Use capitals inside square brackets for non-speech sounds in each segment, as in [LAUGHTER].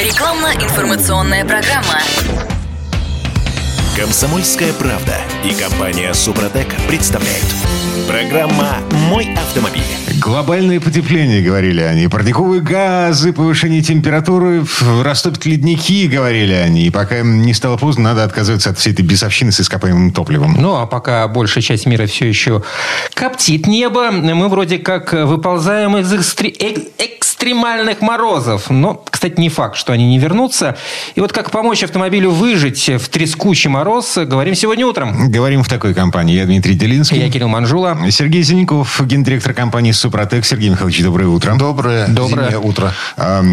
Рекламно-информационная программа. Комсомольская правда и компания Супротек представляют. Программа «Мой автомобиль». Глобальное потепление, говорили они. Парниковые газы, повышение температуры, растопят ледники, говорили они. И пока не стало поздно, надо отказываться от всей этой бесовщины с ископаемым топливом. Ну, а пока большая часть мира все еще коптит небо, мы вроде как выползаем из экстре- э- экстремальных морозов. Но, кстати, не факт, что они не вернутся. И вот как помочь автомобилю выжить в трескучий мороз, говорим сегодня утром. Говорим в такой компании. Я Дмитрий Делинский. Я Кирилл Манжула. Сергей Зеленков, гендиректор компании «Супротек». Сергей Михайлович, доброе утро. Доброе, Доброе. зимнее утро.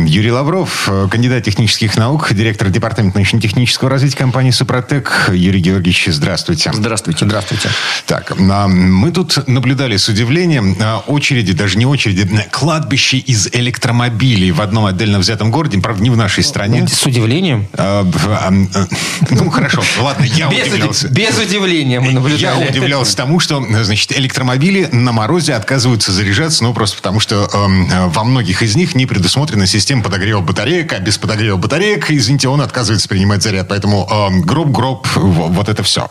Юрий Лавров, кандидат технических наук, директор департамента научно-технического развития компании «Супротек». Юрий Георгиевич, здравствуйте. Здравствуйте. Здравствуйте. Так, мы тут наблюдали с удивлением а, очереди, даже не очереди, кладбище из электромобилей в одном отдельно взятом городе, правда, не в нашей стране. С удивлением. А, а, а, Ну, хорошо, ладно, я без, удивлялся. без удивления мы наблюдали. Я удивлялся тому, что, значит, электромобили на морозе отказываются заряжаться, ну, просто потому что эм, э, во многих из них не предусмотрена система подогрева батареек, а без подогрева батареек, извините, он отказывается принимать заряд. Поэтому эм, гроб-гроб, во- вот это все.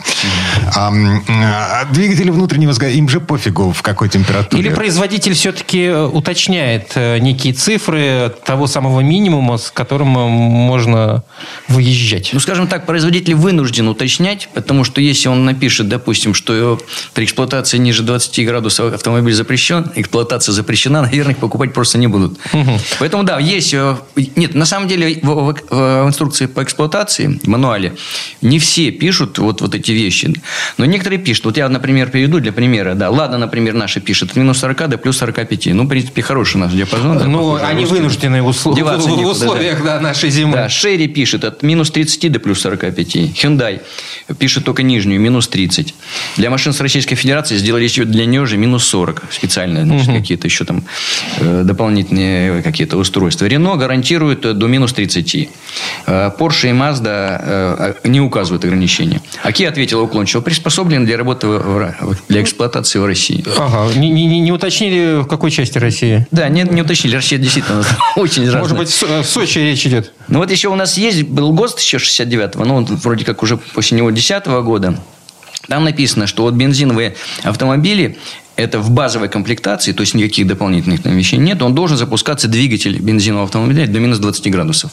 Ам, а двигатели внутреннего сгорания, им же пофигу, в какой температуре. Или производитель все-таки уточняет э, некие цифры того самого минимума, с которым э, можно выезжать. Ну, скажем так, производитель вынужден уточнять, потому что если он напишет, допустим, что при эксплуатации ниже 20 градусов автомобиль запрещен, эксплуатация запрещена, [LAUGHS] наверное, их покупать просто не будут. Поэтому, да, есть... э, Нет, на самом деле в, в- в инструкции по эксплуатации, в мануале, не все пишут вот, вот эти вещи. Но некоторые пишут. Вот я, например, приведу для примера. Да, Лада, например, наша пишет от минус 40 до плюс 45. Ну, в принципе, хороший наш диапазон. да, Ну, они русский. вынуждены в, усл- Деваться в- в некуда, условиях да, нашей зимы. Да, Шерри пишет от минус 30 до плюс 45. Hyundai пишет только нижнюю, минус 30. Для машин с Российской Федерации сделали еще для нее же минус 40 специально. Значит, какие-то еще там э, дополнительные какие-то устройства. Рено гарантирует э, до минус 30. Э, Porsche и Mazda э, не указывают ограничения. А Kia ответила уклончиво, приспособлен для работы в- для эксплуатации в России. Ага, не, не- не- не уточнили, в какой части России? Да, не, не уточнили. Россия действительно [LAUGHS] очень разная. Может быть, в Со- в Сочи речь идет? Ну вот еще у нас есть, был ГОСТ еще 69-го, ну он вроде как уже после него 10 года. Там написано, что вот бензиновые автомобили это в базовой комплектации, то есть никаких дополнительных там вещей нет, он должен запускаться двигатель бензинового автомобиля до минус 20 градусов.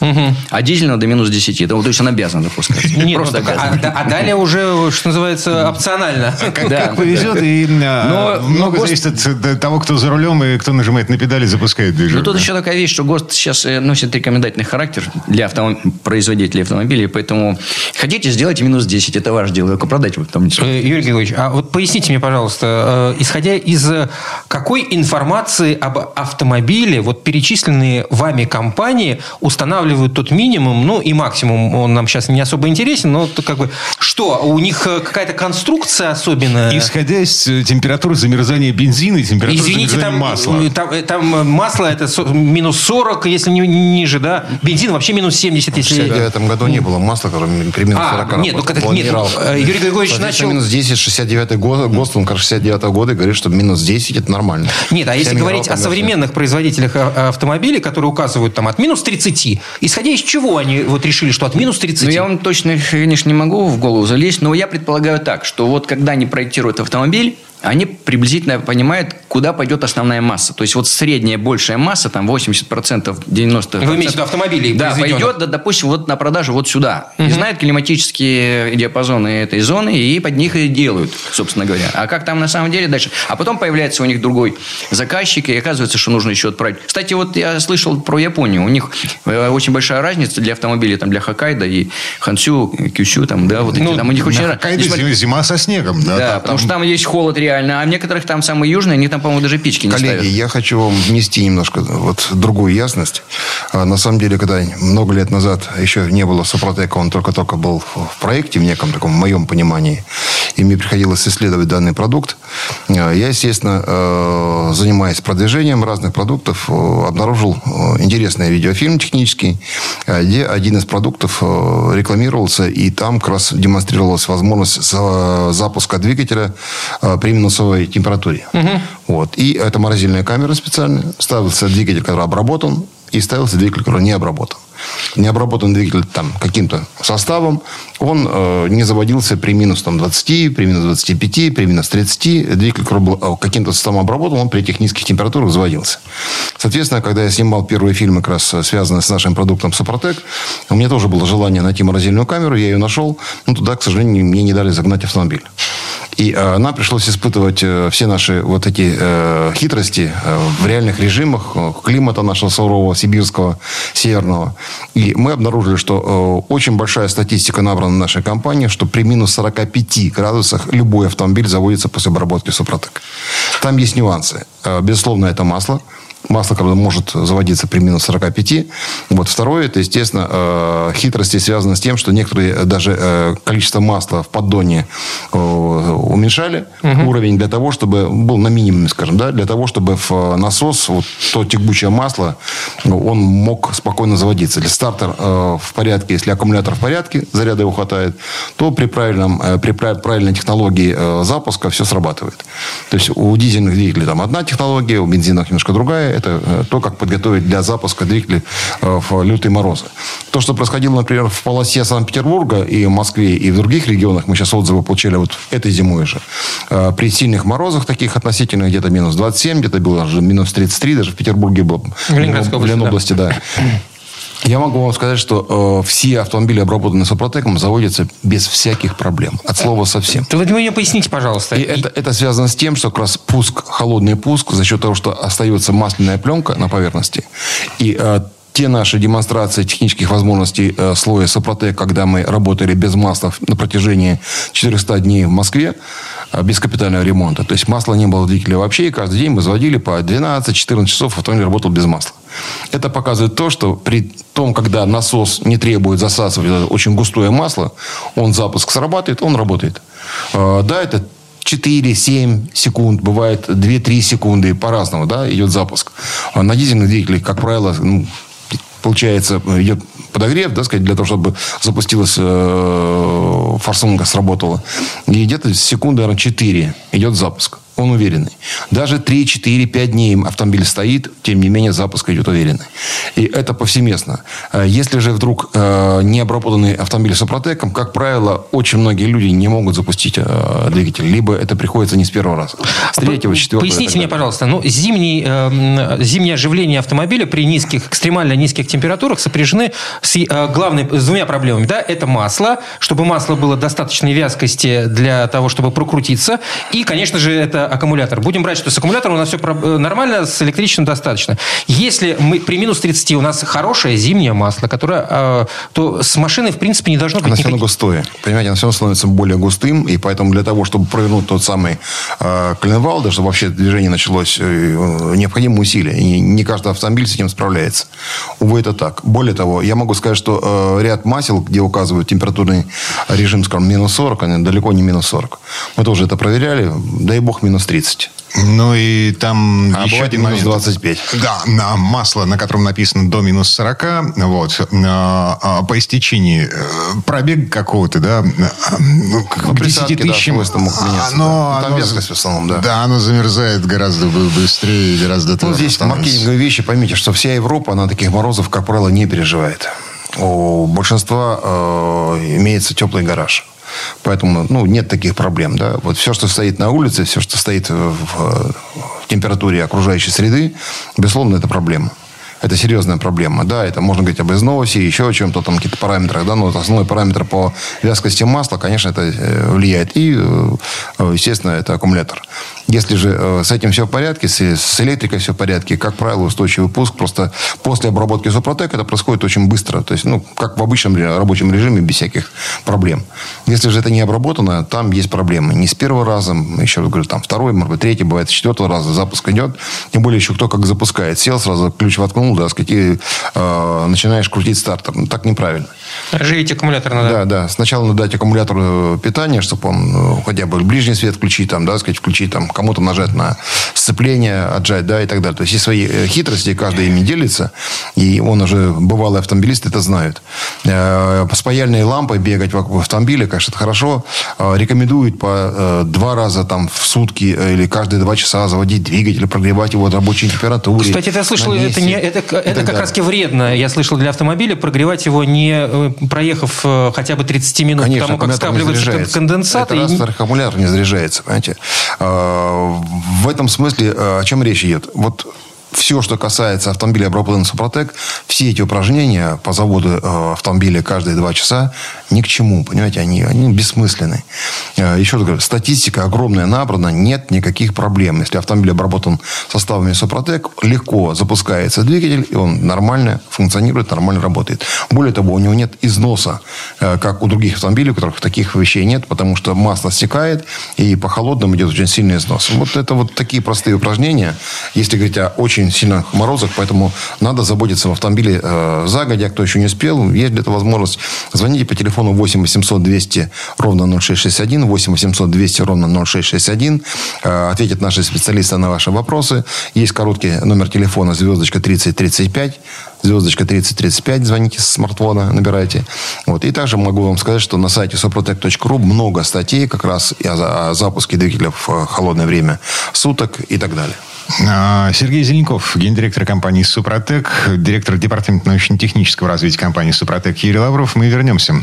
А дизельного до минус 10. Это, то есть он обязан запускаться. [LAUGHS] Нет, Просто ну, а, обязан. да- а далее уже, что называется, опционально. Как, Да, как повезет, и а, Но- много но зависит от э, того, кто за рулем и кто нажимает на педали, запускает движение. Ну, тут еще такая вещь, что ГОСТ сейчас э, носит рекомендательный характер для автом- производителей автомобилей, поэтому хотите, сделайте минус 10, это ваше дело, только продать вы там Э, Юрий Георгиевич, а вот поясните мне, пожалуйста, э, исходя из э, какой информации об автомобиле вот перечисленные вами компании устанавливают тот минимум, ну и максимум, он нам сейчас не особо интересен, но то как бы что, у них э, какая-то конструкция особенная? Исходя из э, температуры замерзания бензина и температуры Извините, замерзания там, масла. там, там, масло это минус 40, если не ниже, да? Бензин вообще минус 70, В если... 69 году не было масла, которое при минус А, 40 нет, ну, нет, Юрий Григорьевич начал- минус 10, 69 год, ГОСТ, он, кажется, 69 года и говорит, что минус 10 это нормально. Нет, а Вся если говорить о современных производителях а- автомобилей, которые указывают там от минус 30, исходя из чего они вот решили, что от минус 30? Ну, я вам точно, конечно, не могу в голову залезть, но я предполагаю так, что вот когда они проектируют автомобиль, они приблизительно понимают, куда пойдет основная масса. То есть, вот средняя большая масса, там 80%, 90%. Вы имеете автомобилей Да, пойдет, да, допустим, вот на продажу вот сюда. И знают климатические диапазоны этой зоны, и под них и делают, собственно говоря. А как там на самом деле дальше? А потом появляется у них другой заказчик, и оказывается, что нужно еще отправить. Кстати, вот я слышал про Японию. У них э, очень большая разница для автомобилей, там, для Хоккайдо и Хансю, Кюсю, там, да, вот эти, Ну, там у них очень... Хоккайдо зима- со снегом. Да, Да, там- потому что там есть холод реально, а в некоторых там самые южные, они там, по-моему, даже печки не Коллеги, ставят. я хочу вам внести немножко вот другую ясность. А, На самом деле, когда много лет назад еще не было Супротека, он только-только был в в проекте, в неком таком моем понимании, и мне приходилось исследовать данный продукт, а, я, естественно, э, занимаясь продвижением разных продуктов, э, обнаружил э, интересный видеофильм технический, э, где один из продуктов э, рекламировался, и там как раз демонстрировалась возможность за- запуска двигателя э, при минусовой температуре. Вот. И это морозильная камера специальная. Ставился двигатель, который обработан, и ставился двигатель, который не обработан. Необработанный двигатель там каким-то составом, он э, не заводился при минус там, 20, при минус 25, при минус 30. Двигатель э, каким-то составом обработан, он при этих низких температурах заводился. Соответственно, когда я снимал первые фильмы, как раз связанные с нашим продуктом Сопротек, у меня тоже было желание найти морозильную камеру, я ее нашел, но туда, к сожалению, мне не дали загнать автомобиль. И э, нам пришлось испытывать э, все наши вот эти э, хитрости э, в реальных режимах э, климата нашего сурового, сибирского, северного. И мы обнаружили, что э, очень большая статистика набрана нашей компании, что при минус 45 градусах любой автомобиль заводится после обработки Супротек. Там есть нюансы. Э, безусловно, это масло. Масло, правда, может заводиться при минус 45. Вот. Второе, это, естественно, э, хитрости связаны с тем, что некоторые даже э, количество масла в поддоне э, уменьшали угу. уровень для того, чтобы был на минимуме, скажем, да, для того, чтобы в насос вот то текучее масло, он мог спокойно заводиться. Если стартер в порядке, если аккумулятор в порядке, заряда его хватает, то при, правильном, при правильной технологии запуска все срабатывает. То есть у дизельных двигателей там одна технология, у бензинов немножко другая, это э, то, как подготовить для запуска двигателей э, в лютые морозы. То, что происходило, например, в полосе Санкт-Петербурга и в Москве, и в других регионах, мы сейчас отзывы получили вот этой зимой же, э, при сильных морозах таких относительно где-то минус 27, где-то было даже минус 33, даже в Петербурге было. В Ленинградской области, области да. Я могу вам сказать, что э, все автомобили, обработанные Супротеком, заводятся без всяких проблем. От слова совсем. Вы мне поясните, пожалуйста. И, и... Это, это связано с тем, что как раз пуск, холодный пуск, за счет того, что остается масляная пленка на поверхности. И э, те наши демонстрации технических возможностей э, слоя Сопротек, когда мы работали без масла на протяжении 400 дней в Москве, э, без капитального ремонта. То есть масла не было в двигателе вообще, и каждый день мы заводили по 12-14 часов, автомобиль работал без масла. Это показывает то, что при том, когда насос не требует засасывать очень густое масло, он запуск срабатывает, он работает. Э, да, это 4-7 секунд, бывает 2-3 секунды, по-разному, да, идет запуск. А на дизельных двигателях, как правило, ну, получается, идет подогрев, да, сказать, для того, чтобы запустилась э, форсунка, сработала. И где-то секунды, наверное, 4 идет запуск он уверенный. Даже 3, 4, 5 дней автомобиль стоит, тем не менее запуск идет уверенный. И это повсеместно. Э, если же вдруг э, не обработанный автомобиль Супротеком, как правило, очень многие люди не могут запустить э, двигатель. Либо это приходится не с первого раза. С третьего, четвертого. Поясните мне, пожалуйста, ну, зимний, э, зимнее оживление автомобиля при низких, экстремально низких температурах сопряжены с, главной, с двумя проблемами. Да? Это масло, чтобы масло было достаточной вязкости для того, чтобы прокрутиться. И, конечно же, это аккумулятор. Будем брать, что с аккумулятором у нас все э, нормально, с электричеством достаточно. Если мы при минус 30 у нас хорошее зимнее масло, которое, э, то с машиной, в принципе, не должно быть Оно все равно густое. Понимаете, оно все равно становится более густым, и поэтому для того, чтобы провернуть тот самый э, коленвал, да, чтобы вообще движение началось, э, необходимы усилия. И не каждый автомобиль с этим справляется. Увы, это так. Более того, я могу сказать, что э, ряд масел, где указывают температурный режим, скажем, минус 40, они далеко не минус 40. Мы тоже это проверяли. Дай бог минус минус 30. Ну и там а еще один минус момент. 25. Да, на масло, на котором написано до минус 40, вот, а, а, по истечении э, пробег какого-то, да, ну, к 10 тысячам. Да, мог меняться, оно, да. Там оно, в основном, да. Да, оно замерзает гораздо быстрее, гораздо Ну, здесь маркетинговые вещи, поймите, что вся Европа на таких морозов, как правило, не переживает. У большинства э, имеется теплый гараж. Поэтому ну, нет таких проблем. Да? Вот все, что стоит на улице, все, что стоит в, в температуре окружающей среды, безусловно, это проблема. Это серьезная проблема. Да, это можно говорить об износе, еще о чем-то, там какие-то параметрах. Да, но основной параметр по вязкости масла, конечно, это э, влияет. И, э, естественно, это аккумулятор. Если же э, с этим все в порядке, с, электрикой все в порядке, как правило, устойчивый пуск, просто после обработки Супротек это происходит очень быстро. То есть, ну, как в обычном рабочем режиме, без всяких проблем. Если же это не обработано, там есть проблемы. Не с первого раза, еще говорю, там второй, может быть, третий, бывает, с четвертого раза запуск идет. Тем более еще кто как запускает. Сел, сразу ключ воткнул, да, сказать, и э, начинаешь крутить стартер. Ну, так неправильно. Живить аккумулятор надо. Да, да. Сначала надо дать аккумулятору питание, чтобы он ну, хотя бы ближний свет включить, там, да, сказать, включить там кому-то нажать на сцепление, отжать, да, и так далее. То есть есть свои э, хитрости, каждый ими делится, и он уже, бывалый автомобилист, это знает. Э, с паяльной лампой бегать вокруг автомобиля, конечно, это хорошо. Э, рекомендуют по э, два раза там в сутки или каждые два часа заводить двигатель, прогревать его от рабочей температуры. Кстати, это я слышал, это, не, это, это как раз вредно. Я слышал для автомобиля прогревать его не проехав хотя бы 30 минут, Конечно, потому как скапливается конденсат. Это и... раз аккумулятор не заряжается, понимаете. В этом смысле о чем речь идет? Вот все, что касается автомобиля обработанного Супротек, все эти упражнения по заводу э, автомобиля каждые два часа ни к чему, понимаете, они, они бессмысленны. Э, еще раз говорю, статистика огромная набрана, нет никаких проблем. Если автомобиль обработан составами Супротек, легко запускается двигатель, и он нормально функционирует, нормально работает. Более того, у него нет износа, э, как у других автомобилей, у которых таких вещей нет, потому что масло стекает, и по холодным идет очень сильный износ. Вот это вот такие простые упражнения. Если говорить о очень сильных морозах, поэтому надо заботиться в автомобиле э, загодя. Кто еще не успел, есть для этого возможность. Звоните по телефону 8 800 200 ровно 0661, 8 800 200 ровно 0661. Э, ответят наши специалисты на ваши вопросы. Есть короткий номер телефона звездочка 3035 звездочка 3035, звоните с смартфона, набирайте. Вот. И также могу вам сказать, что на сайте soprotec.ru много статей как раз о запуске двигателя в э, холодное время суток и так далее. А, Сергей Зеленков, гендиректор компании «Супротек», директор департамента научно-технического развития компании «Супротек» Юрий Лавров. Мы вернемся.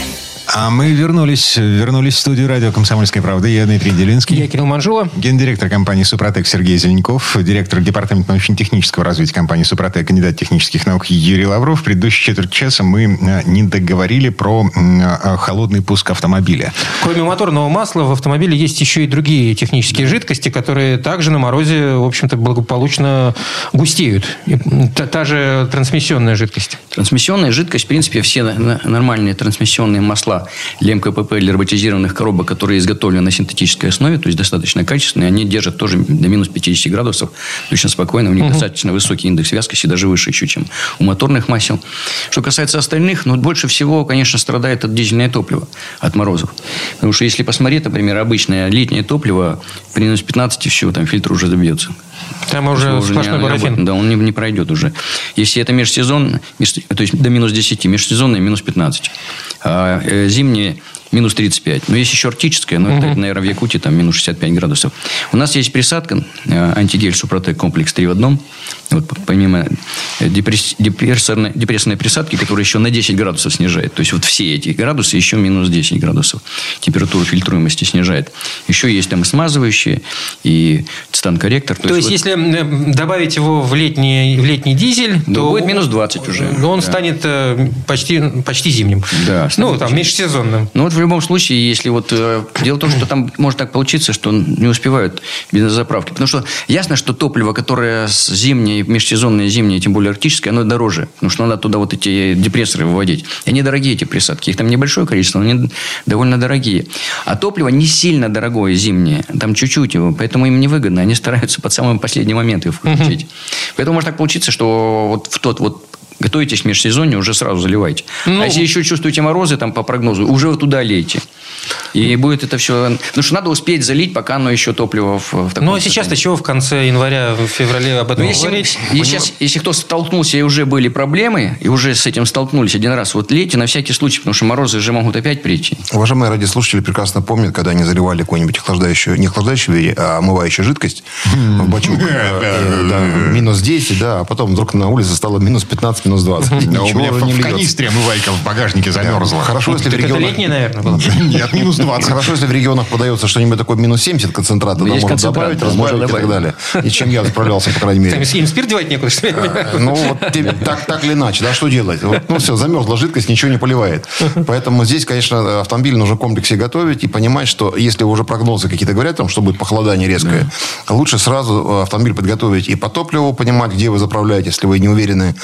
А мы вернулись, вернулись в студию радио «Комсомольская правда». Я Дмитрий Делинский. Я Кирилл Манжула. Гендиректор компании «Супротек» Сергей Зеленков. Директор департамента научно-технического развития компании «Супротек», кандидат технических наук Юрий Лавров. В предыдущей четверть часа мы не договорили про э, холодный пуск автомобиля. Кроме моторного масла в автомобиле есть еще и другие технические жидкости, которые также на морозе, в общем-то, благополучно густеют. Та, та же трансмиссионная жидкость. Трансмиссионная жидкость, в принципе, все нормальные трансмиссионные масла для МКПП, для роботизированных коробок, которые изготовлены на синтетической основе, то есть достаточно качественные, они держат тоже до минус 50 градусов точно спокойно. У них угу. достаточно высокий индекс вязкости, даже выше еще, чем у моторных масел. Что касается остальных, ну, больше всего, конечно, страдает от дизельное топливо, от морозов. Потому что если посмотреть, например, обычное летнее топливо, при минус 15 все, там фильтр уже добьется. Там уже, уже сплошной не, парафин. Да, он не, не пройдет уже. Если это межсезон, то есть до минус 10, межсезонный минус 15. А э, зимние минус 35. Но есть еще арктическая, но угу. это, наверное, в Якутии там минус 65 градусов. У нас есть присадка э, антигель Супротек комплекс 3 в одном. Вот, помимо э, депресс, депрессорной, депрессорной присадки, которая еще на 10 градусов снижает. То есть, вот все эти градусы еще минус 10 градусов. Температуру фильтруемости снижает. Еще есть там и смазывающие, и цитан-корректор. То, то есть, есть вот... если добавить его в летний, в летний дизель, то... Будет минус 20 уже. Он да. станет почти, почти зимним. Да. Ну, там, межсезонным. Ну, вот любом случае, если вот... Э, дело в том, что там может так получиться, что не успевают бензозаправки. Потому что ясно, что топливо, которое зимнее, межсезонное зимнее, тем более арктическое, оно дороже. Потому что надо туда вот эти депрессоры выводить. И они дорогие, эти присадки. Их там небольшое количество, но они довольно дорогие. А топливо не сильно дорогое зимнее. Там чуть-чуть его. Поэтому им невыгодно. Они стараются под самый последний момент его включить. Поэтому может так получиться, что вот в тот вот готовитесь к межсезонье, уже сразу заливайте. Ну, а если еще чувствуете морозы там по прогнозу, уже туда лейте. И будет это все... Потому что надо успеть залить, пока оно еще топливо в, в таком Ну, а сейчас-то чего в конце января, в феврале об этом ну, если, говорить? [LAUGHS] Если, если кто столкнулся и уже были проблемы, и уже с этим столкнулись один раз, вот лейте на всякий случай, потому что морозы же могут опять прийти. Уважаемые радиослушатели прекрасно помнят, когда они заливали какую-нибудь охлаждающую, не охлаждающую, а омывающую жидкость в бачок. [LAUGHS] Э, минус 10, да, а потом вдруг на улице стало минус 15, минус 20. [LAUGHS] У меня в канистре омывайка в багажнике замерзла. [LAUGHS] [LAUGHS] Хорошо, если в регионах... Это летняя, наверное? Нет, минус 20. Хорошо, если в регионах подается что-нибудь такое минус 70 концентрата, тогда можно добавить, разбавить и так далее. И чем я справлялся, по крайней мере. Им спирт девать некуда, что ли? Ну, вот так, так или иначе, да, что делать? Ну, все, замерзла жидкость, ничего не поливает. Поэтому здесь, конечно, автомобиль нужно в комплексе готовить и понимать, что если уже прогнозы какие-то говорят, там, что будет похолодание резкое, лучше сразу автомобиль подготовить и по топливу, понимать, где вы заправляете, если вы не уверены.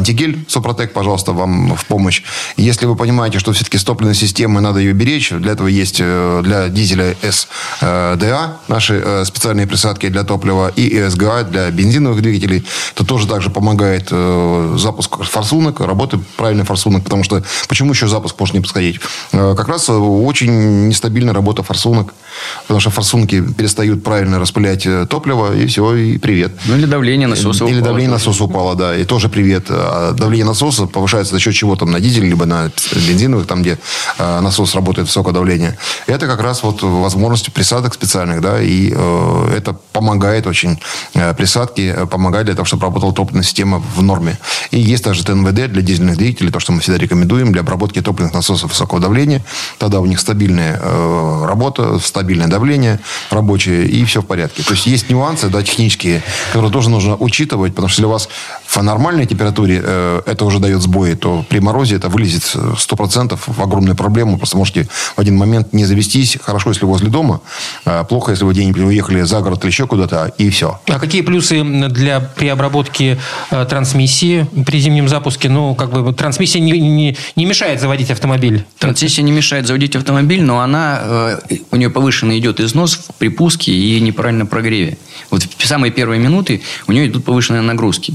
Антигель Супротек, пожалуйста, вам в помощь. Если вы понимаете, что все-таки с топливной системой надо ее беречь, для этого есть э, для дизеля СДА, наши э, специальные присадки для топлива, и СГА для бензиновых двигателей. Это тоже также помогает э, запуск форсунок, работы правильный форсунок, потому что почему еще запуск может не происходить? Как раз очень нестабильная работа форсунок. Потому что форсунки перестают правильно распылять э, топливо, и все, и привет. Ну, или давление насоса Или упало. давление насоса упало, да, и тоже привет. А давление насоса повышается за счет чего там, на дизеле, либо на бензиновых, там, где э, насос работает высокое давление. Это как раз вот возможность присадок специальных, да, и э, это помогает очень. Э, присадки э, помогают для того, чтобы работала топливная система в норме. И есть также ТНВД для дизельных двигателей, то, что мы всегда рекомендуем для обработки топливных насосов высокого давления. Тогда у них стабильная э, работа, стабильное давление рабочее, и все в порядке. То есть есть нюансы, да, технические, которые тоже нужно учитывать, потому что если у вас в нормальной температуре э, это уже дает сбои, то при морозе это вылезет 100% в огромную проблему. Просто можете в один момент не завестись. Хорошо, если возле дома. а Плохо, если вы где-нибудь уехали за город или еще куда-то, и все. А какие плюсы для при обработке э, трансмиссии при зимнем запуске? Ну, как бы трансмиссия не, не, не мешает заводить автомобиль. Трансмиссия не мешает заводить автомобиль, но она, э, у нее повышенный идет износ при пуске и неправильном прогреве. Вот в самые первые минуты у нее идут повышенные нагрузки.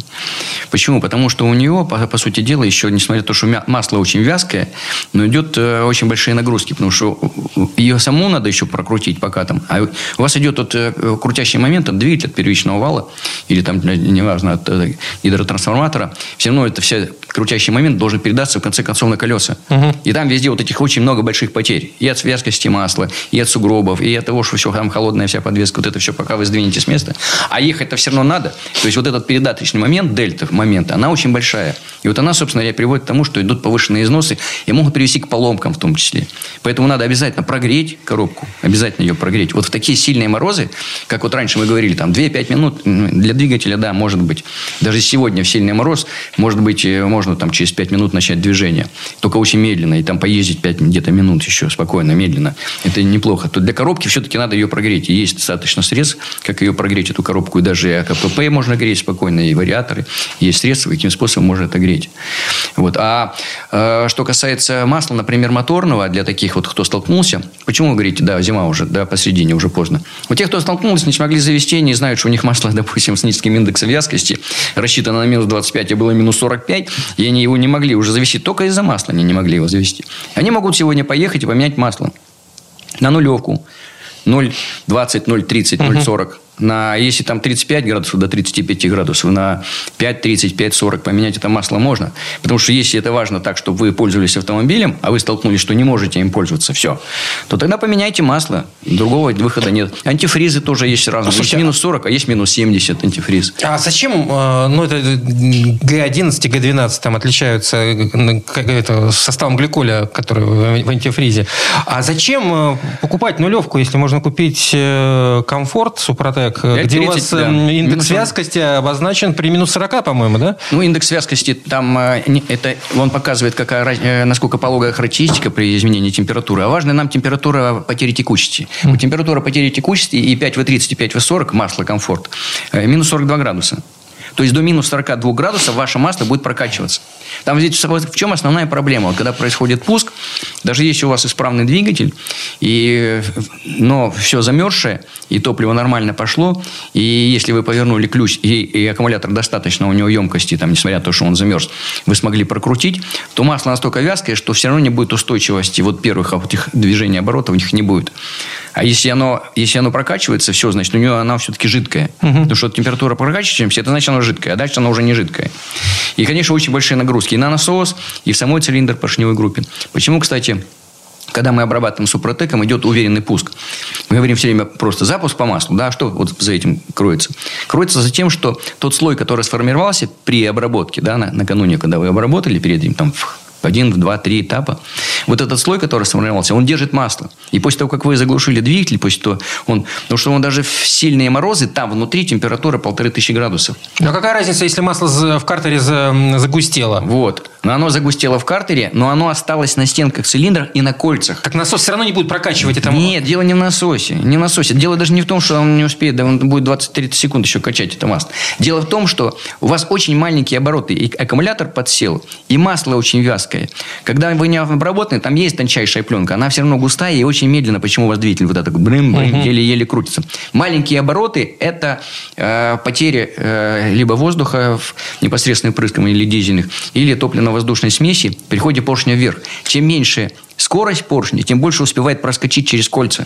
Почему? Потому что у нее, по, по сути дела, еще, несмотря на то, что масло очень вязкое, но идет э, очень большие нагрузки, потому что ее саму надо еще прокрутить пока там. А у вас идет вот, э, крутящий момент от двигателя, от первичного вала, или там, неважно, от э, гидротрансформатора, все равно это все крутящий момент должен передаться в конце концов на колеса. И там везде вот этих очень много больших потерь. И от вязкости масла, и от сугробов, и от того, что все там холодная вся подвеска, вот это все, пока вы сдвинете с места. А ехать-то все равно надо. То есть вот этот передаточный момент, дельта момент, она очень большая. И вот она, собственно говоря, приводит к тому, что идут повышенные износы и могут привести к поломкам в том числе. Поэтому надо обязательно прогреть коробку, обязательно ее прогреть. Вот в такие сильные морозы, как вот раньше мы говорили, там 2-5 минут для двигателя, да, может быть. Даже сегодня в сильный мороз, может быть, э, можно там через 5 минут начать движение. Только очень медленно. И там поездить 5 где-то минут еще спокойно, медленно. Это неплохо. То для коробки все-таки надо ее прогреть. И есть достаточно средств, как ее прогреть, эту коробку. И даже АКПП можно греть спокойно, и вариаторы. Есть средства, каким способом можно это греть. Вот. А э, что касается масла, например, моторного, для таких вот, кто столкнулся, почему вы говорите, да, зима уже, да, посередине, уже поздно. У тех, кто столкнулся, не смогли завести, не знают, что у них масло, [LAUGHS] допустим, с низким индексом вязкости, рассчитано на минус 25, а было минус 45, и они его не могли уже завести. Только из-за масла они не могли его завести. Они могут сегодня поехать и поменять масло на нулевку. 0,20, 0,30, 0,40. На, если там 35 градусов до 35 градусов, на 5,30, 5,40 поменять это масло можно. Потому что если это важно так, чтобы вы пользовались автомобилем, а вы столкнулись, что не можете им пользоваться, все, то тогда поменяйте масло. Другого выхода нет. Антифризы тоже есть разные. Есть Слушайте, минус 40, а есть минус 70 антифриз. А зачем, э, ну, это Г11, Г12 там отличаются э, это, составом гликоля, который в антифризе. А зачем э, покупать нулевку, если можно купить э, комфорт, Супротек, э, где у 5,30, вас да. э, индекс Минус вязкости обозначен при минус 40, по-моему, да? Ну, индекс вязкости, там, э, это, он показывает, какая, э, насколько пологая характеристика при изменении температуры. А важная нам температура потери текучести. Температура потери текучести и 5В30, и 5В40, масло комфорт, э, минус 42 градуса. То есть до минус 42 градусов ваше масло будет прокачиваться. Там здесь в чем основная проблема? Вот когда происходит пуск, даже если у вас исправный двигатель, и, но все замерзшее, и топливо нормально пошло, и если вы повернули ключ, и, и аккумулятор достаточно, у него емкости, там, несмотря на то, что он замерз, вы смогли прокрутить, то масло настолько вязкое, что все равно не будет устойчивости вот первых вот этих движений оборотов, у них не будет. А если оно, если оно прокачивается, все, значит, у нее она все-таки жидкая. Потому что температура прокачиваемся, это значит, она жидкая, а дальше она уже не жидкая. И, конечно, очень большие нагрузки и на насос, и в самой цилиндр поршневой группе. Почему, кстати, когда мы обрабатываем супротеком, идет уверенный пуск. Мы говорим все время просто запуск по маслу. Да, что вот за этим кроется? Кроется за тем, что тот слой, который сформировался при обработке, да, на- накануне, когда вы обработали перед этим, там, один, в два, три этапа. Вот этот слой, который сформировался, он держит масло. И после того, как вы заглушили двигатель, после того, он, потому что он даже в сильные морозы, там внутри температура полторы тысячи градусов. Ну, а какая разница, если масло в картере за- загустело? Вот. Но оно загустело в картере, но оно осталось на стенках цилиндрах и на кольцах. Так насос все равно не будет прокачивать это Нет, дело не в насосе. Не в насосе. Дело даже не в том, что он не успеет, да он будет 20-30 секунд еще качать это масло. Дело в том, что у вас очень маленькие обороты, и аккумулятор подсел, и масло очень вязкое. Когда вы не обработаны, там есть тончайшая пленка, она все равно густая и очень медленно, почему у вас двигатель вот так брым, брым, еле-еле крутится. Маленькие обороты – это э, потери э, либо воздуха в непосредственным прыском или дизельных, или топливно-воздушной смеси при ходе поршня вверх. Чем меньше скорость поршня, тем больше успевает проскочить через кольца.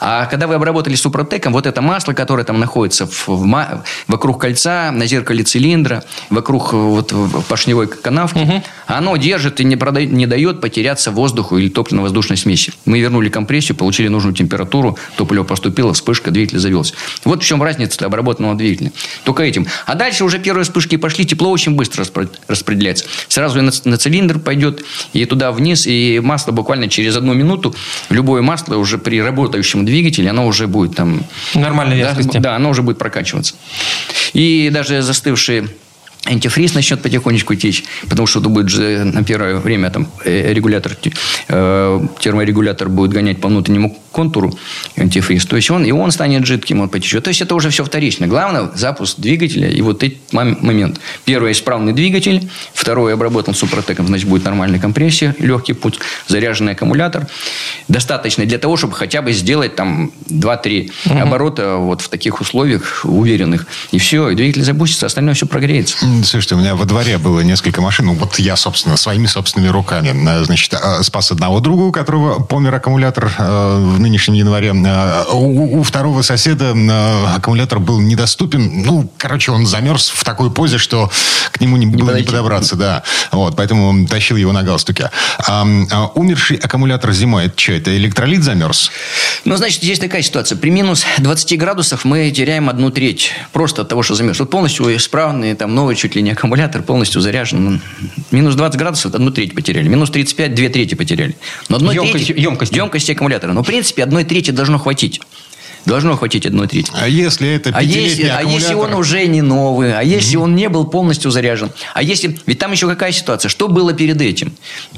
А когда вы обработали супротеком, вот это масло, которое там находится в, в, вокруг кольца, на зеркале цилиндра, вокруг вот, поршневой канавки, угу. оно держит и не, продает, не дает потеряться воздуху или топливно-воздушной смеси. Мы вернули компрессию, получили нужную температуру, топливо поступило, вспышка, двигатель завелся. Вот в чем разница обработанного двигателя. Только этим. А дальше уже первые вспышки пошли, тепло очень быстро распределяется. Сразу на, на цилиндр пойдет, и туда вниз, и масло буквально через одну минуту, любое масло уже при работающем двигателе, оно уже будет там... Нормальной вязкости. Да, да, оно уже будет прокачиваться. И даже застывшие антифриз начнет потихонечку течь, потому что будет же на первое время там э, регулятор, э, терморегулятор будет гонять по внутреннему контуру антифриз. То есть он, и он станет жидким, он потечет. То есть это уже все вторично. Главное запуск двигателя и вот этот момент. Первый исправный двигатель, второй обработан супротеком, значит будет нормальная компрессия, легкий путь, заряженный аккумулятор. Достаточно для того, чтобы хотя бы сделать там 2-3 угу. оборота вот в таких условиях уверенных. И все, и двигатель запустится, остальное все прогреется. Слушайте, у меня во дворе было несколько машин. Ну, вот я, собственно, своими собственными руками. Э, значит, э, спас одного друга, у которого помер аккумулятор э, в нынешнем январе. У, у второго соседа аккумулятор был недоступен. Ну, короче, он замерз в такой позе, что к нему не, не было не подобраться. Да. Вот, поэтому тащил его на галстуке. А, а умерший аккумулятор зимой, это что, это электролит замерз? Ну, значит, есть такая ситуация. При минус 20 градусов мы теряем одну треть. Просто от того, что замерз. Вот полностью исправный, там, новый чуть ли не аккумулятор полностью заряжен. Минус 20 градусов, одну треть потеряли. Минус 35, две трети потеряли. Но одной емкость, трети, емкость. емкости аккумулятора. Но, в принципе, одной трети должно хватить должно хватить одной трети. А если это а если, а если он уже не новый, а если mm-hmm. он не был полностью заряжен, а если... Ведь там еще какая ситуация? Что было перед этим?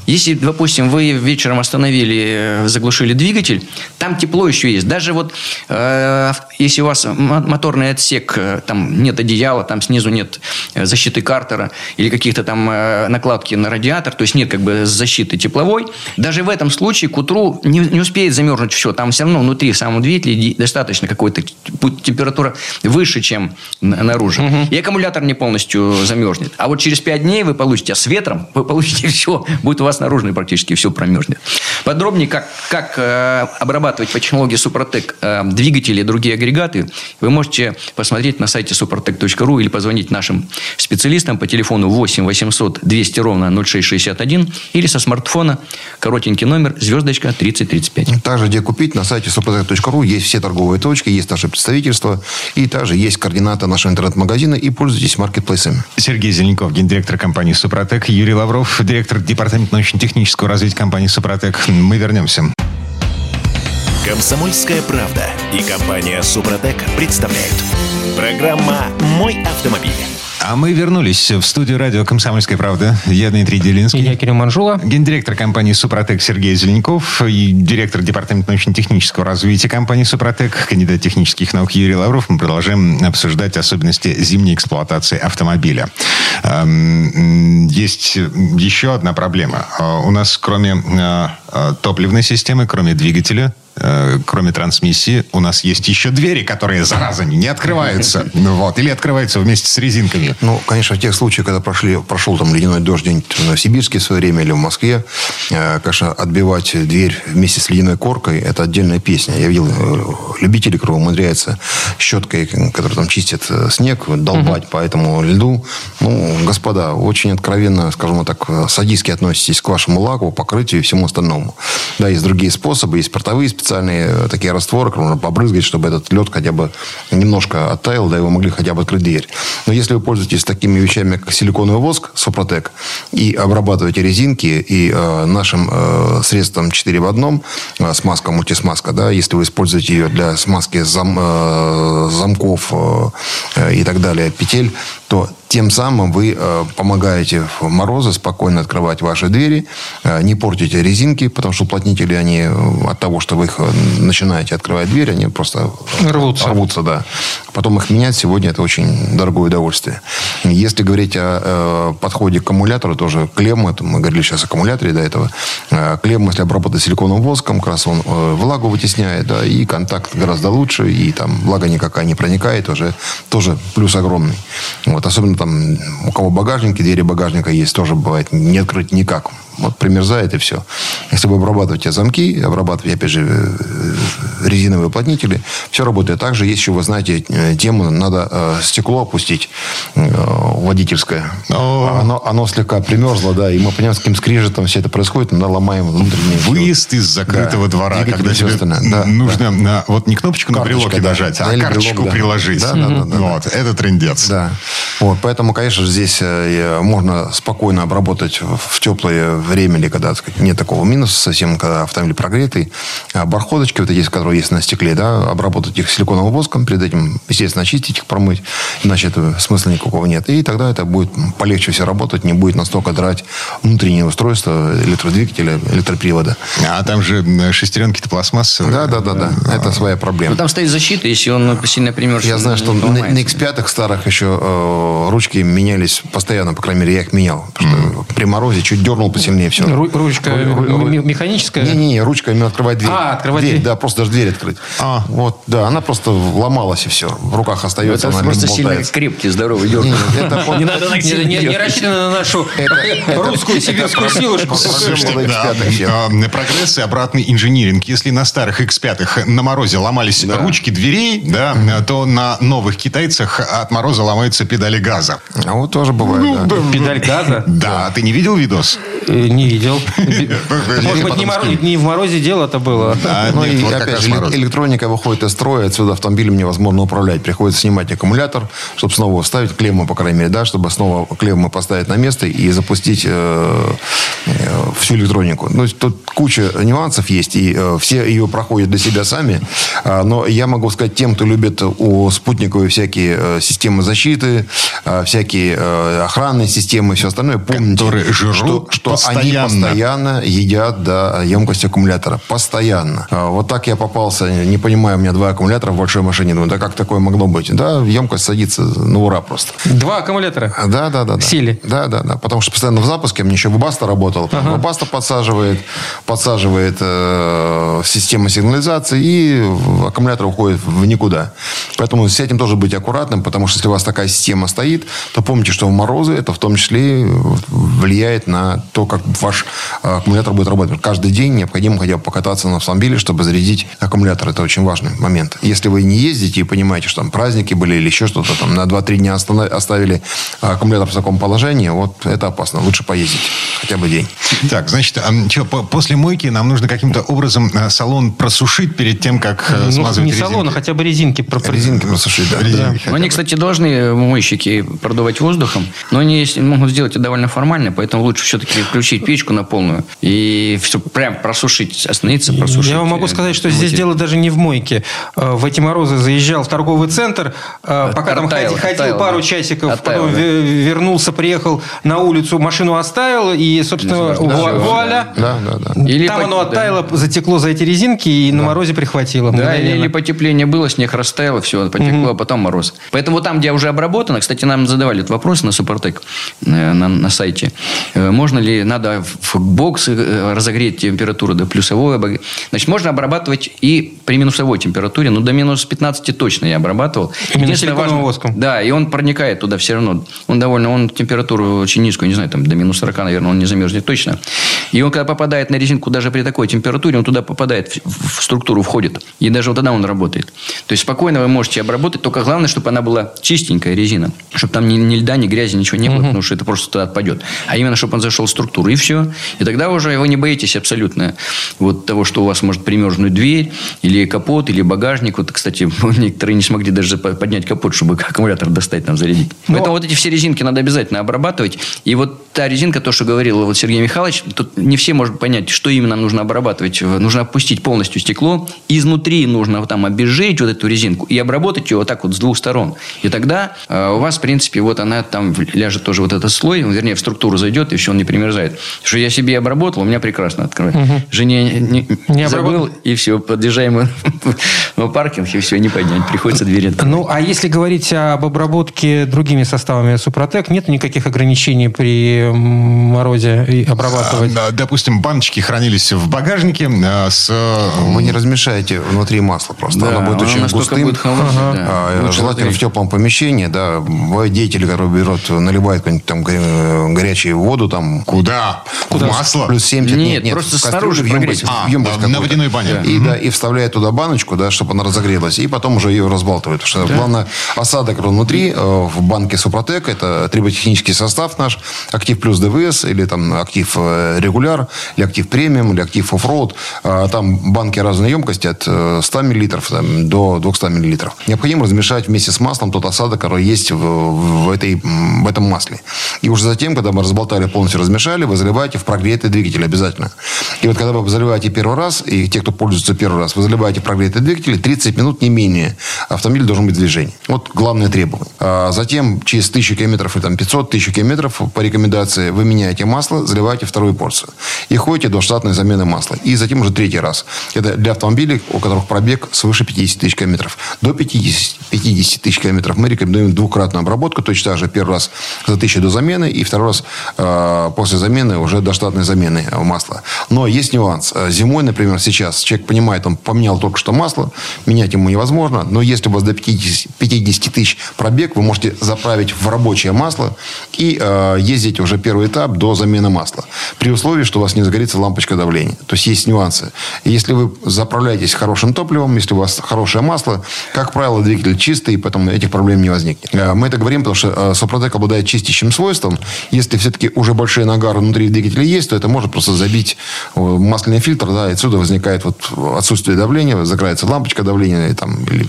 Если, допустим, вы вечером остановили, э, заглушили двигатель, там тепло еще есть. Даже вот э, если у вас моторный отсек, э, там нет одеяла, там снизу нет э, защиты картера или каких-то там э, накладки на радиатор, то есть нет как бы защиты тепловой, даже в этом случае к утру не, не успеет замерзнуть все. Там все равно внутри самого двигателя достаточно достаточно какой-то температура выше, чем наружу. Угу. И аккумулятор не полностью замерзнет. А вот через 5 дней вы получите, а с ветром вы получите [LAUGHS] все. Будет у вас наружный практически все промерзнет. Подробнее, как, как э, обрабатывать по технологии Супротек э, двигатели и другие агрегаты, вы можете посмотреть на сайте suprotec.ru или позвонить нашим специалистам по телефону 8 800 200 ровно 0661 или со смартфона коротенький номер звездочка 3035. Также где купить на сайте suprotec.ru есть все торговые торговая точка, есть наше представительство, и также есть координаты нашего интернет-магазина, и пользуйтесь маркетплейсами. Сергей Зеленков, гендиректор компании «Супротек», Юрий Лавров, директор департамента научно-технического развития компании «Супротек». Мы вернемся. Комсомольская правда и компания «Супротек» представляют. Программа «Мой автомобиль». А мы вернулись в студию радио «Комсомольская правда». Я Дмитрий Делинский. Я Кирилл Манжула. Гендиректор компании «Супротек» Сергей Зеленков. И директор департамента научно-технического развития компании «Супротек», кандидат технических наук Юрий Лавров. Мы продолжаем обсуждать особенности зимней эксплуатации автомобиля. Есть еще одна проблема. А, у нас кроме а, а, топливной системы, кроме двигателя, Э, кроме трансмиссии, у нас есть еще двери, которые, зараза, не открываются. [LAUGHS] Ну вот. Или открываются вместе с резинками. Ну, конечно, в тех случаях, когда прошли, прошел там ледяной дождь где-нибудь в Сибирске в свое время или в Москве, э, конечно, отбивать дверь вместе с ледяной коркой – это отдельная песня. Я видел э, любителей, которые умудряются щеткой, которая там чистит снег, долбать угу. по этому льду. Ну, господа, очень откровенно, скажем так, садистски относитесь к вашему лаку, покрытию и всему остальному. Да, есть другие способы, есть портовые специалисты, специальные э, такие растворы, которые можно побрызгать, чтобы этот лед хотя бы немножко оттаял, да, вы могли хотя бы открыть дверь. Но если вы пользуетесь такими вещами, как силиконовый воск, Сопротек, и обрабатываете резинки, и э, нашим э, средством 4 в одном, э, смазка, мультисмазка, да, если вы используете ее для смазки зам, э, замков э, и так далее, петель, то тем самым вы э, помогаете в морозы спокойно открывать ваши двери, э, не портите резинки, потому что уплотнители, они э, от того, что вы их начинаете открывать дверь, они просто рвутся. рвутся да. Потом их менять сегодня это очень дорогое удовольствие. Если говорить о э, подходе к аккумулятору, тоже клемму, это мы говорили сейчас о аккумуляторе до этого, э, клемму, если обработать силиконовым воском, как раз он э, влагу вытесняет, да, и контакт гораздо лучше, и там влага никакая не проникает, уже тоже плюс огромный. Вот, особенно там у кого багажники, двери багажника есть, тоже бывает не открыть никак. Вот примерзает и все. Если вы обрабатываете замки, обрабатываете, опять же, э, резиновые уплотнители, все работает. Также есть еще, вы знаете, э, тему, надо э, стекло опустить э, водительское. О. Оно, оно слегка примерзло, да, и мы понимаем, с каким скрежетом все это происходит, мы ломаем внутренние... Выезд из закрытого Да. двора, Двигатель когда тебе. Да, нужно на- вот не кнопочку на Карточка, брелоке да. нажать, Да, а карточку брелок, да. приложить. Да, да, да, да, Вот, это трендец. Да. Вот, поэтому, конечно же, здесь э, можно спокойно обработать в теплое время, или когда так сказать, нет такого минуса совсем, когда автомобиль прогретый. А барходочки, вот эти, которые есть на стекле, да, обработать их силиконовым воском, перед этим, естественно, очистить их, промыть, иначе это смысла никакого нет. И тогда это будет полегче все работать, не будет настолько драть внутреннее устройство электродвигателя, электропривода. А там же шестеренки-то пластмассовые. Да, да, да, да. Это своя проблема. Ну, там стоит защита, если он сильно примерз. Я знаю, что на, на ломается. X5 старых еще э, ручки менялись постоянно, по крайней мере, я их менял. Потому что при морозе чуть дернул посильнее все. Ру- ручка м- м- механическая? Не-не-не, ручка именно открывать дверь. А, открывать дверь. дверь. Да, просто даже дверь открыть. А. Вот, да, она просто ломалась и все. В руках остается, Это она просто сильно крепкий, здоровый Не, дерн. не, это вот- Не надо не, рассчитано на нашу [LAUGHS] русскую сибирскую силушку. Слушайте, Было да, X5 еще. а, прогресс и обратный инжиниринг. Если на старых X5 на морозе ломались ручки дверей, да, то на новых китайцах от мороза ломаются педали газа. А вот тоже бывает, да. Педаль газа? Да, ты не видел видос? Не видел. [LAUGHS] Может быть, не в морозе дело-то было. А, Ну и опять же, электроника выходит из строя, отсюда автомобилем невозможно управлять. Приходится снимать аккумулятор, чтобы снова вставить клемму, по крайней мере, да, чтобы снова клемму поставить на место и запустить э, э, всю электронику. Ну, тут куча нюансов есть, и э, все ее проходят для себя сами. А, но я могу сказать тем, кто любит у спутниковые всякие системы защиты, всякие охранные системы и все остальное, помните, Которые жрут что, что постоянно. они постоянно едят да, емкость аккумулятора. Постоянно. А, Вот так я попался, не понимаю, у меня два аккумулятора в большой машине. Думаю, да как такое могло быть? Да, емкость садится на ура просто. Два аккумулятора. А, Да, да, да. да. Силе. Да, да, да. Потому что постоянно в запуске, мне еще Webasto работал. Webasto подсаживает, подсаживает э, систему сигнализации, и аккумулятор уходит в никуда. Поэтому с этим тоже быть аккуратным, потому что если у вас такая система стоит, то помните, что в морозы это в том числе влияет на то, как ваш э, аккумулятор будет работать. Каждый день необходимо хотя бы покататься на автомобиле, чтобы зарядить аккумулятор. Это очень важный момент. Если вы не ездите и понимаете, что там праздники были или еще что-то, там на 2-3 дня оставили аккумулятор в таком положении, вот это опасно. Лучше поездить хотя бы день. Так, значит, а, чё, по- после мойки нам нужно каким-то образом э, салон просушить перед тем, как э, Ну, смазывать не резинки. салон, а хотя бы резинки. про- Резинки просушить, да. Резинки Ну, они, бы. кстати, должны мойщики продувать воздухом, но они могут сделать это довольно формально, поэтому лучше все-таки включить печку на полную и все прям просушить, остановиться, просушить. Я вам могу э, сказать, что здесь дело даже не в мойке. Э, В эти морозы заезжал в торговый центр, э, пока там Оттаял, ходи- ходил оттаял, пару да. часиков, Оттаял, потом да. ве- вернулся, приехал на улицу, машину оставил, и, собственно, Да, вуа- да, вуаля. Да, да, да. Или там по- оно да. оттаяло, затекло за эти резинки и на морозе прихватило. Да, или, мгновенно. или потепление было, снег растаял, все, потекло, а потом мороз. Поэтому там, где уже обработано, кстати, нам задавали этот вопрос на Супротек на, на сайте. Можно ли, надо в бокс э, разогреть температуру до плюсовой. Значит, можно обрабатывать и при минусовой температуре, ну, до минус 15 точно я обрабатывал. Именно важно- воском? Да, и он проникает туда все равно. Он довольно, он температуру очень низкую, не знаю, там до минус 40, наверное, он не замерзнет точно. И он, когда попадает на резинку даже при такой температуре, он туда попадает, в, структуру входит. И даже вот тогда он работает. То есть, спокойно вы можете обработать, только главное, чтобы она была чистенькая резина. Чтобы там ни, ни льда, ни грязи, ничего не было, потому что это просто туда отпадет. А именно, чтобы он зашел в структуру, и все. И тогда уже вы не боитесь абсолютно вот того, что у вас может примерзнуть дверь, или капот, или багажник. Вот, кстати, [LAUGHS] некоторые не смогли даже поднять капот, чтобы [LAUGHS] аккумулятор достать, там, зарядить. Но- Поэтому вот эти все резинки надо обязательно обрабатывать. И вот та резинка, то, что говорил вот Сергей Михайлович, тут не все могут понять, что именно нужно обрабатывать. Нужно опустить полностью стекло. Изнутри нужно там обезжирить вот эту резинку и обработать ее вот так вот с двух сторон. И тогда э, у вас, в принципе, вот она там ляжет тоже вот этот слой, вернее, в структуру зайдет, и все, он не примерзает. Что я себе обработал, у меня прекрасно открывает. Угу. Жене не, не забыл, и все, подъезжаем в паркинг, и все, не поднять. Приходится двери открывать. Ну, а если говорить об обработке другими составами Супротек, нет никаких ограничений при морозе и обрабатывать? А, допустим, баночки хранились в багажнике а, с... Вы не размешаете внутри масло просто. Да, оно будет очень густым. Будет холодным, ага. да. а, желательно в теплом помещении, да. Бывают деятели, которые берут, наливают там горячую воду там. Куда? Куда? В масло? Плюс 70. Нет, нет, нет просто снаружи в емкость. А, в емкость на водяной бане. Да. И, да, и вставляет туда баночку, да, чтобы она разогрелась. И потом уже ее разбалтывает. Потому что, да. главное, осадок внутри, э, в банке Супротек, это триботехнический состав наш, актив плюс ДВС, или там актив э, регуляр, или актив премиум, или актив оффроуд. А, там банки разной емкости от 100 э, мл там, до 200 мл. Необходимо размешать вместе с маслом тот осадок, который есть в, в, этой, в этом масле. И уже затем, когда мы разболтали, полностью размешали, вы заливаете в прогретый двигатель обязательно. И вот когда вы заливаете первый раз, и те, кто пользуется первый раз, вы заливаете прогретый двигатель, 30 минут не менее автомобиль должен быть в движении. Вот главное требование. А затем через 1000 километров или там 500 тысяч километров по рекомендации вы меняете масло, заливаете вторую порцию. И ходите до штатной замены масла. И затем уже третий раз. Это для автомобилей, у которых пробег свыше 50 тысяч километров. До 50, 50 тысяч километров мы рекомендуем двукратную обработку. Точно так же первый раз за 1000 до замены и второй раз э, после замены уже до штатной замены масла. Но есть нюанс. Зимой, например, сейчас человек понимает, он поменял только что масло, менять ему невозможно. Но если у вас до 50, 50 тысяч пробег, вы можете заправить в рабочее масло и э, ездить уже первый этап до замены масла. При условии, что у вас не загорится лампочка давления. То есть есть нюансы. Если вы заправляетесь хорошим топливом, если у вас хорошее масло, как правило, двигатель чистый, и поэтому этих проблем не возникнет. Э, мы это говорим, потому что э, Супротек обладает чистящим свойством. Если все-таки уже большие нагары внутри двигателя есть, то это может просто забить э, масляный фильтр, да, и отсюда возникает вот отсутствие давления, загорается лампочка давления, там, или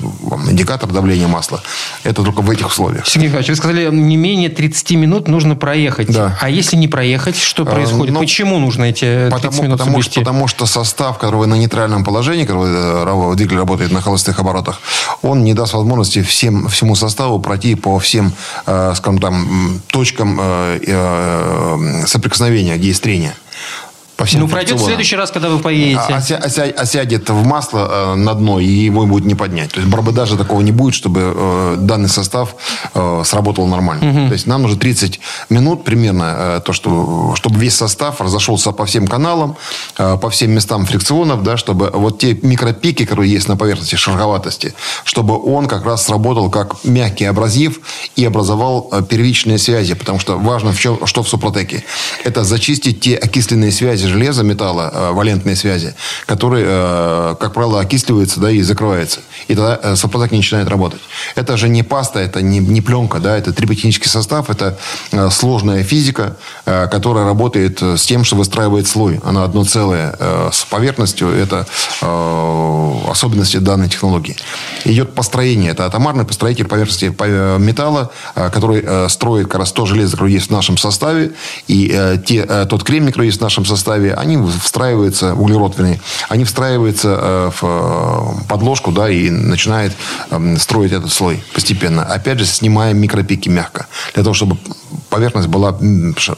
индикатор давления масла. Это только в этих условиях. Сергей Михайлович, вы сказали, не менее 30 минут нужно проехать. Да. А если не проехать, что происходит? Ну, Почему нужно эти 30 потому, минут потому что, потому что состав, который на нейтральном положении, который двигатель работает на холостых оборотах, он не даст возможности всем, всему составу пройти по всем, э, скажем там, точкам э, э, соприкосновения, где есть трение по всем Ну, пройдет в следующий раз, когда вы поедете. А, ося, ося, осядет в масло э, на дно, и его будет не поднять. То есть, барбодажа такого не будет, чтобы э, данный состав э, сработал нормально. Угу. То есть, нам нужно 30 минут примерно, э, то, что, чтобы весь состав разошелся по всем каналам, э, по всем местам фрикционов, да, чтобы вот те микропики, которые есть на поверхности шероховатости, чтобы он как раз сработал как мягкий абразив и образовал э, первичные связи. Потому что важно, в чем, что в Супротеке. Это зачистить те окисленные связи железа, металла, э, валентные связи, которые, э, как правило, окисливаются да, и закрываются. И тогда э, сопротек не начинает работать. Это же не паста, это не, не пленка, да, это триботехнический состав, это сложная физика, которая работает с тем, что выстраивает слой. Она одно целое с поверхностью. Это особенности данной технологии. Идет построение. Это атомарный построитель поверхности металла, который строит как раз то железо, которое есть в нашем составе, и те, тот кремний, который есть в нашем составе, составе, они встраиваются, углерод, вернее, они встраиваются э, в э, подложку, да, и начинает эм, строить этот слой постепенно. Опять же, снимая микропики мягко, для того, чтобы поверхность была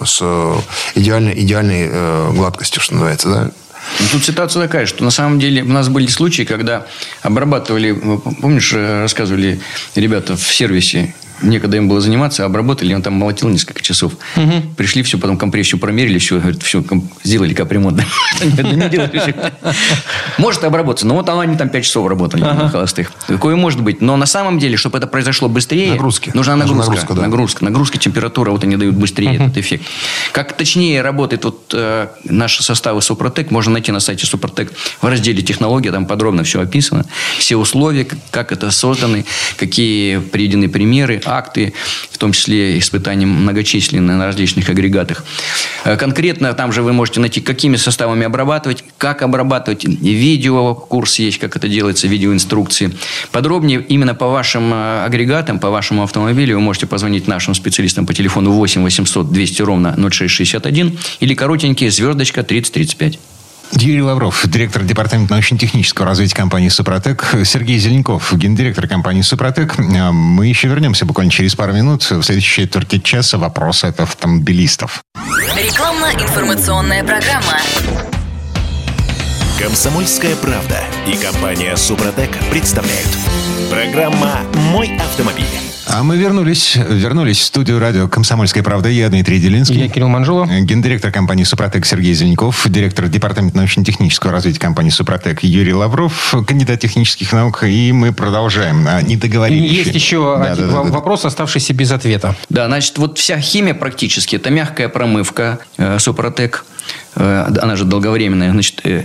с э, идеальной, идеальной гладкостью, что называется, да. Ну, тут ситуация такая, что на самом деле у нас были случаи, когда обрабатывали, помнишь, рассказывали ребята в сервисе некогда им было заниматься, обработали, он там молотил несколько часов. Угу. Пришли, все, потом компрессию промерили, все, говорит, все, сделали капремонт. [LAUGHS] Может обработаться, но вот они там 5 часов работали на холостых. Такое может быть. Но на самом деле, чтобы это произошло быстрее, нужна нагрузка. Нагрузка, нагрузка, температура, вот они дают быстрее этот эффект. Как точнее работает вот э, наши составы Супротек, можно найти на сайте Супротек в разделе технологии, там подробно все описано. Все условия, как это созданы, какие приведены примеры, акты, в том числе испытания многочисленные на различных агрегатах. Э, конкретно там же вы можете найти, какими составами обрабатывать, как обрабатывать. Видео курс есть, как это делается, видеоинструкции. Подробнее именно по вашим э, агрегатам, по вашему автомобилю вы можете позвонить нашим специалистам по телефону 8 800 200 ровно 0661 или коротенький звездочка 3035. Юрий Лавров, директор департамента научно-технического развития компании «Супротек», Сергей Зеленков, гендиректор компании «Супротек». А мы еще вернемся буквально через пару минут. В следующей четверти часа вопросы от автомобилистов. Рекламно-информационная программа. Комсомольская правда и компания «Супротек» представляют. Программа «Мой автомобиль». А мы вернулись, вернулись в студию радио «Комсомольская правда». Я Дмитрий Делинский. Я Кирилл Манжула. Гендиректор компании «Супротек» Сергей Зеленков. Директор департамента научно-технического развития компании «Супротек» Юрий Лавров. Кандидат технических наук. И мы продолжаем. А, не договорились. Есть еще да, один да, да, вопрос, оставшийся без ответа. Да, значит, вот вся химия практически. Это мягкая промывка э, «Супротек». Э, она же долговременная. Значит, э,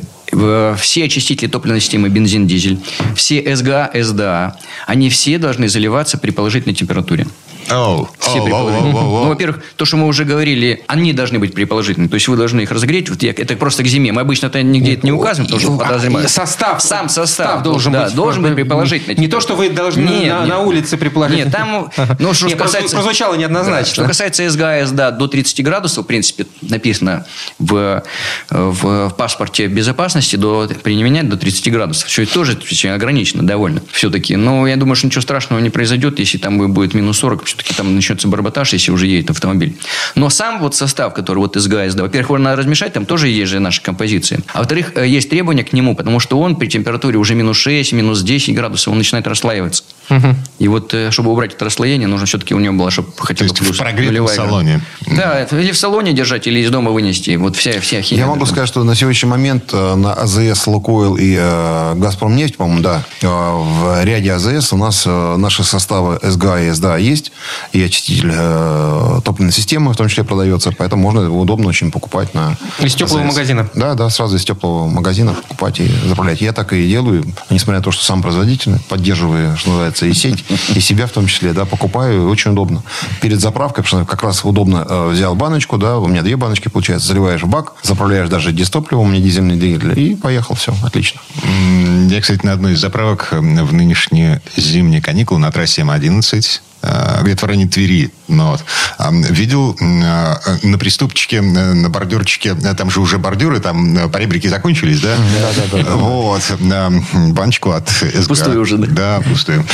все очистители топливной системы бензин, дизель, все СГА, СДА, они все должны заливаться при положительной температуре. Oh, Все oh, oh, oh, Ну, во-первых, то, что мы уже говорили, они должны быть предположительны. То есть вы должны их разогреть. Вот я, это просто к зиме. Мы обычно это нигде это не указываем, потому что подозреваем. Состав. Сам состав должен да, быть. должен быть предположительный. Не то, что вы должны нет, на, нет. на улице предположить. Нет, там, [LAUGHS] ну, что нет, касается... Прозвучало неоднозначно. Да, что касается СГА, СДА до 30 градусов, в принципе, написано в, в, в паспорте безопасности до, применять до 30 градусов. Все это тоже очень ограничено довольно все-таки. Но я думаю, что ничего страшного не произойдет, если там будет минус 40. Все-таки там начнется барботаж, если уже едет автомобиль. Но сам вот состав, который вот из ГАЭС, да, во-первых, его надо размешать, там тоже есть же наши композиции. А во-вторых, э, есть требования к нему, потому что он при температуре уже минус 6, минус 10 градусов, он начинает расслаиваться. Угу. И вот, э, чтобы убрать это расслоение, нужно все-таки у него было, чтобы хотя бы плюс в прогретом салоне. Да, или в салоне держать, или из дома вынести. Вот вся, вся химия. Я могу сказать, что на сегодняшний момент э, на АЗС, Лукойл и э, Газпром нефть, по-моему, да, э, в ряде АЗС у нас э, наши составы СГА и СДА есть, и очиститель э, топливной системы в том числе продается, поэтому можно удобно очень покупать на Из теплого АЗС. магазина? Да, да, сразу из теплого магазина покупать и заправлять. Я так и делаю, несмотря на то, что сам производитель, поддерживаю, что называется, и сеть, и себя в том числе, да, покупаю, очень удобно. Перед заправкой, потому что как раз удобно э, взял баночку, да, у меня две баночки получается, заливаешь в бак, заправляешь даже дистопливо, у меня дизельный двигатель, и поехал, все, отлично. Я, кстати, на одной из заправок в нынешние зимние каникулы на трассе М11 Э, где-то в районе Твери. Но вот, видел э, на приступчике, на бордюрчике, э, там же уже бордюры, там поребрики закончились, да? Да, да, да. Вот, баночку от СГА. Пустую уже, да? Да, пустую.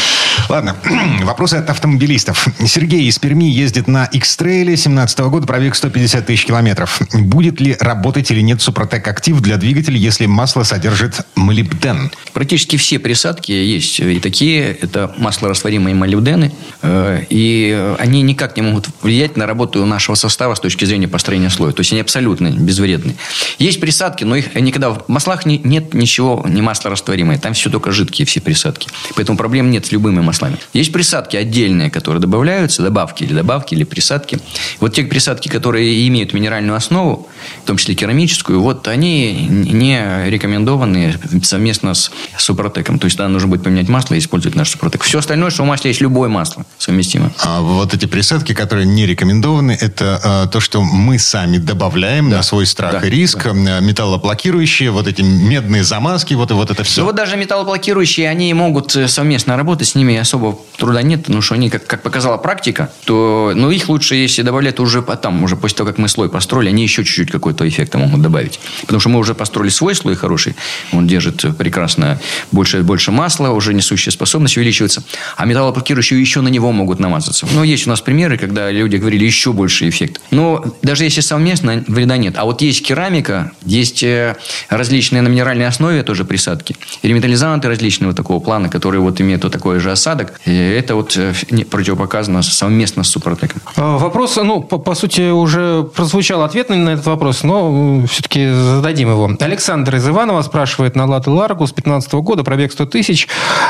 Ладно, [CLEARS THROAT] вопросы от автомобилистов. Сергей из Перми ездит на X-трейле 17 года, пробег 150 тысяч километров. Будет ли работать или нет Супротек Актив для двигателя, если масло содержит молибден? Практически все присадки есть и такие. Это маслорастворимые молибдены. Э, и они никак не могут влиять на работу нашего состава с точки зрения построения слоя. То есть они абсолютно безвредны. Есть присадки, но их никогда в маслах не, нет ничего не маслорастворимое. Там все только жидкие все присадки. Поэтому проблем нет с любыми маслами. Есть присадки отдельные, которые добавляются, добавки или добавки, или присадки. Вот те присадки, которые имеют минеральную основу, в том числе керамическую, вот они не рекомендованы совместно с Супротеком. То есть, да, нужно будет поменять масло и использовать наш Супротек. Все остальное, что в масле есть любое масло совместимо. А вот эти присадки, которые не рекомендованы, это а, то, что мы сами добавляем да. на свой страх да. и риск. Да. Металлоблокирующие, вот эти медные замазки, вот, вот это все. Ну, вот даже металлоблокирующие, они могут э, совместно работать, с ними особо труда нет, потому что они, как, как показала практика, то ну, их лучше, если добавлять уже потом, уже после того, как мы слой построили, они еще чуть-чуть какой-то эффект могут добавить. Потому что мы уже построили свой слой хороший, он держит прекрасно больше, больше масла, уже несущая способность увеличивается, а металлоблокирующие еще на него могут намазаться. Но есть у нас примеры, когда люди говорили еще больше эффект. Но даже если совместно, вреда нет. А вот есть керамика, есть э, различные на минеральной основе тоже присадки, реметализанты различного такого плана, которые вот имеют вот такой же осадок. И это вот э, противопоказано совместно с Супротеком. А, вопрос, ну, по, по сути, уже прозвучал ответ на этот вопрос, но все-таки зададим его. Александр из Иванова спрашивает на Лату Ларгу с 15 года, пробег 100 тысяч.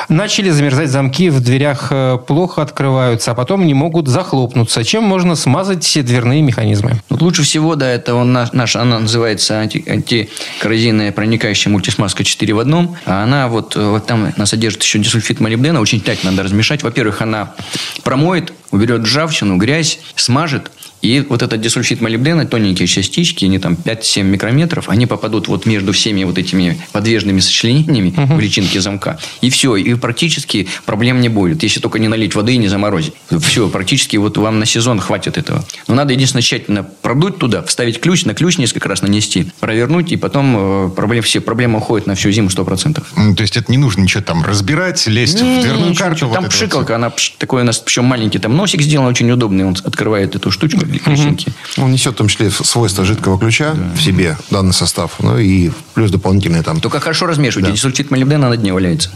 Начали замерзать замки в дверях, э, плохо открывать открываются, а потом не могут захлопнуться. Чем можно смазать дверные механизмы? Вот лучше всего, да, это он наш, наш она называется анти, антикоррозийная проникающая мультисмазка 4 в одном. А она вот, вот там она содержит еще дисульфид молибдена. Очень тщательно надо размешать. Во-первых, она промоет, уберет ржавчину, грязь, смажет. И вот этот дисульфид молибдена, тоненькие частички, они там 5-7 микрометров, они попадут вот между всеми вот этими подвижными сочленениями uh-huh. в личинке замка. И все. И практически проблем не будет. Если только не налить воды и не заморозить. Все. Практически вот вам на сезон хватит этого. Но надо единственное тщательно продуть туда, вставить ключ, на ключ несколько раз нанести, провернуть, и потом э, проблем, все проблемы уходят на всю зиму 100%. Ну, то есть, это не нужно ничего там разбирать, лезть не, в дверную ничего, карту. Ничего. Там вот пшикалка, вот она такой у нас, причем маленький там носик сделан, очень удобный. Он открывает эту штучку личинки. Он несет в том числе свойства жидкого ключа да. в себе, данный состав. Ну и плюс дополнительные там. Только хорошо размешивайте. Да. Дисульфид молибдена на дне валяется.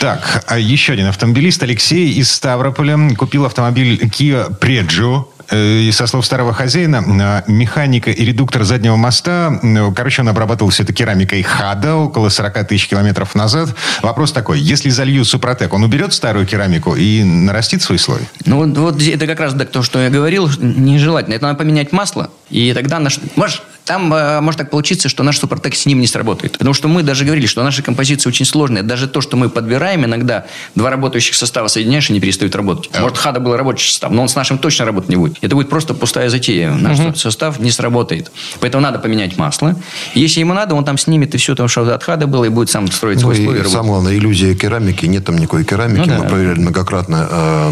Так, а еще один автомобилист Алексей из Ставрополя купил автомобиль Kia Preggio Э, и со слов старого хозяина, механика и редуктор заднего моста, короче, он обрабатывал все это керамикой ХАДА около 40 тысяч километров назад. Вопрос такой, если залью Супротек, он уберет старую керамику и нарастит свой слой? Ну, вот, вот это как раз то, что я говорил, нежелательно. Это надо поменять масло, и тогда наш... Можешь там э, может так получиться, что наш супротек с ним не сработает. Потому что мы даже говорили, что наши композиции очень сложные. Даже то, что мы подбираем, иногда два работающих состава соединяешь, и не перестают работать. А. Может, хада был рабочий состав, но он с нашим точно работать не будет. Это будет просто пустая затея. Наш угу. состав не сработает. Поэтому надо поменять масло. Если ему надо, он там снимет и все, там, что от хада было, и будет сам строить свой ну, слой. Самое главное, иллюзия керамики. Нет там никакой керамики. Ну, да. Мы проверяли многократно э,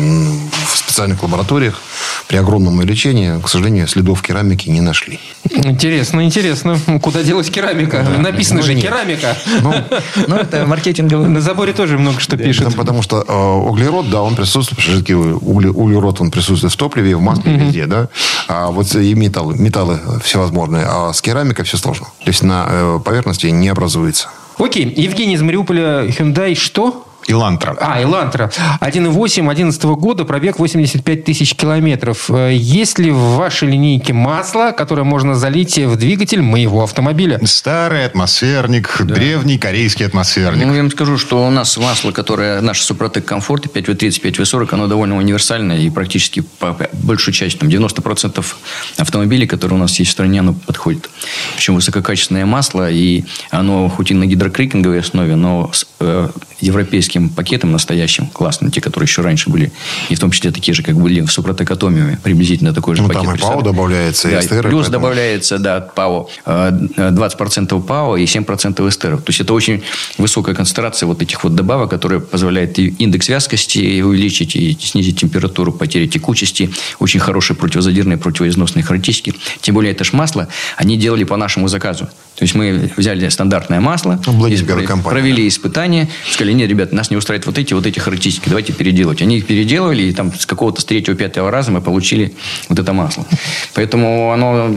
в специальных лабораториях при огромном увеличении. К сожалению, следов керамики не нашли. Интересно, интересно. Куда делась керамика? Да. Написано ну, же нет. керамика. Ну, [LAUGHS] ну, это маркетинговый. На заборе тоже много что пишет. Там, потому что э, углерод, да, он присутствует, жидкий угле, углерод, он присутствует в топливе, в масле, mm-hmm. везде, да. А вот и металлы, металлы всевозможные. А с керамикой все сложно. То есть на э, поверхности не образуется. Окей. Евгений из Мариуполя, Hyundai что? Илантра. А, Илантра. 1.8 11 года, пробег 85 тысяч километров. Э, есть ли в вашей линейке масло, которое можно залить в двигатель моего автомобиля? Старый атмосферник, да. древний корейский атмосферник. Ну, я вам скажу, что у нас масло, которое наше Супротек Комфорт 5В30, 5В40, оно довольно универсальное и практически по большую часть, там 90% автомобилей, которые у нас есть в стране, оно подходит. Причем высококачественное масло, и оно хоть и на гидрокрекинговой основе, но с техническим пакетом настоящим, классным, те, которые еще раньше были, и в том числе такие же, как были в Супротекатомиуме, приблизительно такой же ну, пакет. Там и ПАО добавляется, да, и эстеры. Плюс поэтому... добавляется, да, ПАО, 20% э, ПАО и 7% эстеров. То есть, это очень высокая концентрация вот этих вот добавок, которые позволяют и индекс вязкости увеличить, и снизить температуру, потери текучести. Очень хорошие противозадирные, противоизносные характеристики. Тем более, это ж масло они делали по нашему заказу. То есть, мы взяли стандартное масло, ну, провели испытания, сказали, нет, ребят, нас не устраивают вот эти, вот эти характеристики, давайте переделывать. Они их переделывали, и там с какого-то с третьего, пятого раза мы получили вот это масло. Поэтому оно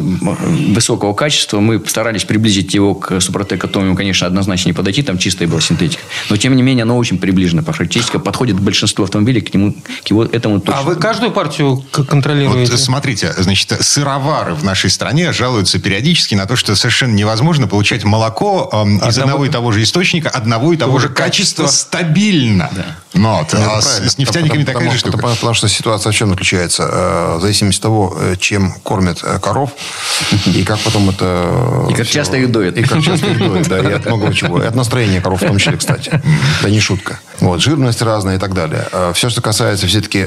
высокого качества. Мы старались приблизить его к Супротек Атомиуму, конечно, однозначно не подойти, там чистая была синтетика. Но, тем не менее, оно очень приближено по характеристикам, подходит к большинству автомобилей, к нему, к его, этому точно. А вы каждую партию контролируете? Вот смотрите, значит, сыровары в нашей стране жалуются периодически на то, что совершенно невозможно получать молоко э, из одного и того же источника, одного и того же качества, стабильно стабильно. Да. Но вот, а с, с нефтяниками потому, такая потому, же штука. Потому, потому что ситуация в чем заключается? Э, в зависимости от того, э, чем кормят э, коров, и как потом это... И как часто их доят. И как часто их доят, да, и от многого чего. И от настроения коров в том числе, кстати. Это не шутка. Вот, жирность разная и так далее. Все, что касается все-таки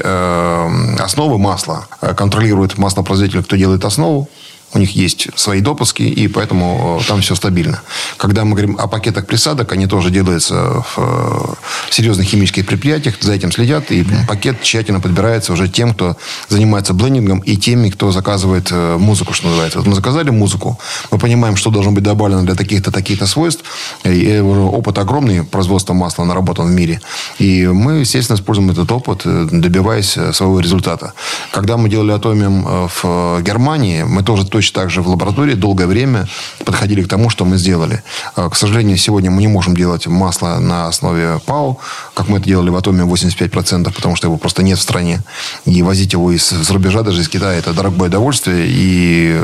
основы масла, контролирует маслопроизводитель, кто делает основу, у них есть свои допуски, и поэтому э, там все стабильно. Когда мы говорим о пакетах присадок, они тоже делаются в э, серьезных химических предприятиях, за этим следят, и пакет тщательно подбирается уже тем, кто занимается блендингом, и теми, кто заказывает э, музыку, что называется. Вот мы заказали музыку, мы понимаем, что должно быть добавлено для таких-то, таких-то свойств. И опыт огромный, производство масла наработан в мире. И мы, естественно, используем этот опыт, добиваясь своего результата. Когда мы делали атомиум в Германии, мы тоже точно так же в лаборатории долгое время подходили к тому, что мы сделали. А, к сожалению, сегодня мы не можем делать масло на основе ПАО, как мы это делали в Атоме 85%, потому что его просто нет в стране. И возить его из рубежа, даже из Китая, это дорогое удовольствие, и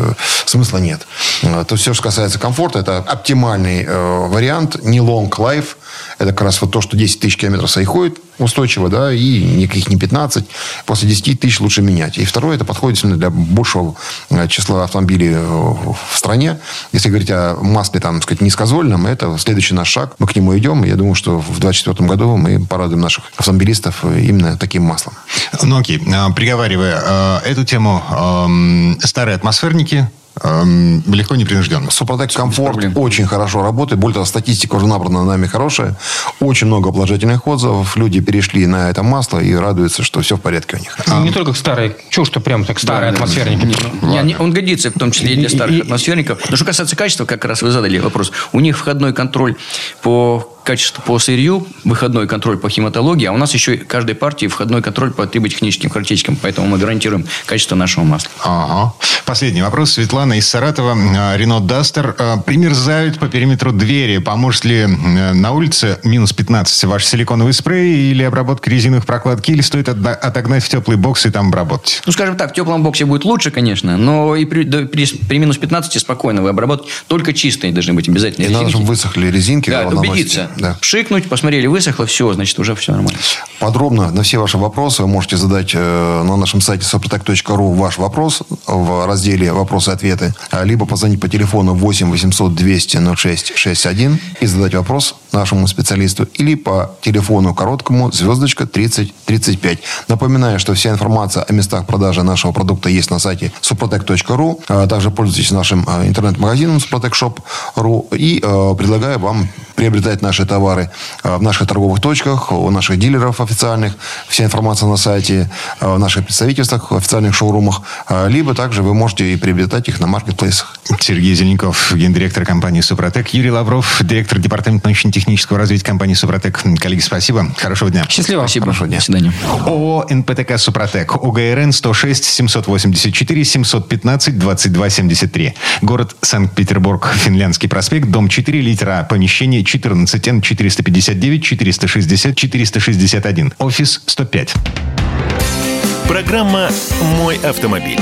смысла нет. А, то все, что касается комфорта, это оптимальный э, вариант, не long life – Это как раз вот то, что 10 тысяч километров ходит устойчиво, да, и никаких не 15. После 10 тысяч лучше менять. И второе, это подходит для большего э, числа автомобилей э, в стране. Если говорить о масле, там, сказать, низкозольном, это следующий наш шаг. Мы к нему идем. Я думаю, что в 2024 году мы порадуем наших автомобилистов именно таким маслом. Ну окей, приговаривая эту тему, эм, старые атмосферники, Эм, легко непринужденно. Супротек комфорт очень хорошо работает. Более того, статистика уже набрана нами хорошая. Очень много положительных отзывов. Люди перешли на это масло и радуются, что все в порядке у них. Ну, не только старые. Чего что прям так старые да, атмосферники? Не, не, он годится в том числе и для старых и, атмосферников. Но что касается качества, как раз вы задали вопрос. У них входной контроль по качество по сырью, выходной контроль по химатологии, а у нас еще каждой партии входной контроль по триботехническим характеристикам, поэтому мы гарантируем качество нашего масла. Ага. Последний вопрос. Светлана из Саратова. А, Рено Дастер. А, примерзают по периметру двери. Поможет ли на улице минус 15 ваш силиконовый спрей или обработка резиновых прокладки, или стоит отогнать в теплый бокс и там обработать? Ну, скажем так, в теплом боксе будет лучше, конечно, но и при, при, при минус 15 спокойно вы обработать только чистые должны быть обязательно. И надо, чтобы высохли резинки. Да, убедиться да. Пшикнуть, посмотрели, высохло, все, значит, уже все нормально. Подробно на все ваши вопросы вы можете задать э, на нашем сайте soprotec.ru ваш вопрос в разделе «Вопросы и ответы», либо позвонить по телефону 8 800 200 06 61 и задать вопрос нашему специалисту, или по телефону короткому звездочка 30 35. Напоминаю, что вся информация о местах продажи нашего продукта есть на сайте suprotec.ru. А также пользуйтесь нашим э, интернет-магазином suprotecshop.ru и э, предлагаю вам приобретать наши товары э, в наших торговых точках, у наших дилеров официальных. Вся информация на сайте, э, в наших представительствах, в официальных шоурумах. Э, либо также вы можете и приобретать их на маркетплейсах. Сергей Зеленков, гендиректор компании «Супротек». Юрий Лавров, директор департамента научно-технического развития компании «Супротек». Коллеги, спасибо. Хорошего дня. Счастливо. Спасибо. Хорошего дня. До свидания. ООО «НПТК Супротек». УГРН 106 784 715 22 73. Город Санкт-Петербург. Финляндский проспект. Дом 4, литера Помещение 14 Н 459 460 461. Офис 105. Программа «Мой автомобиль».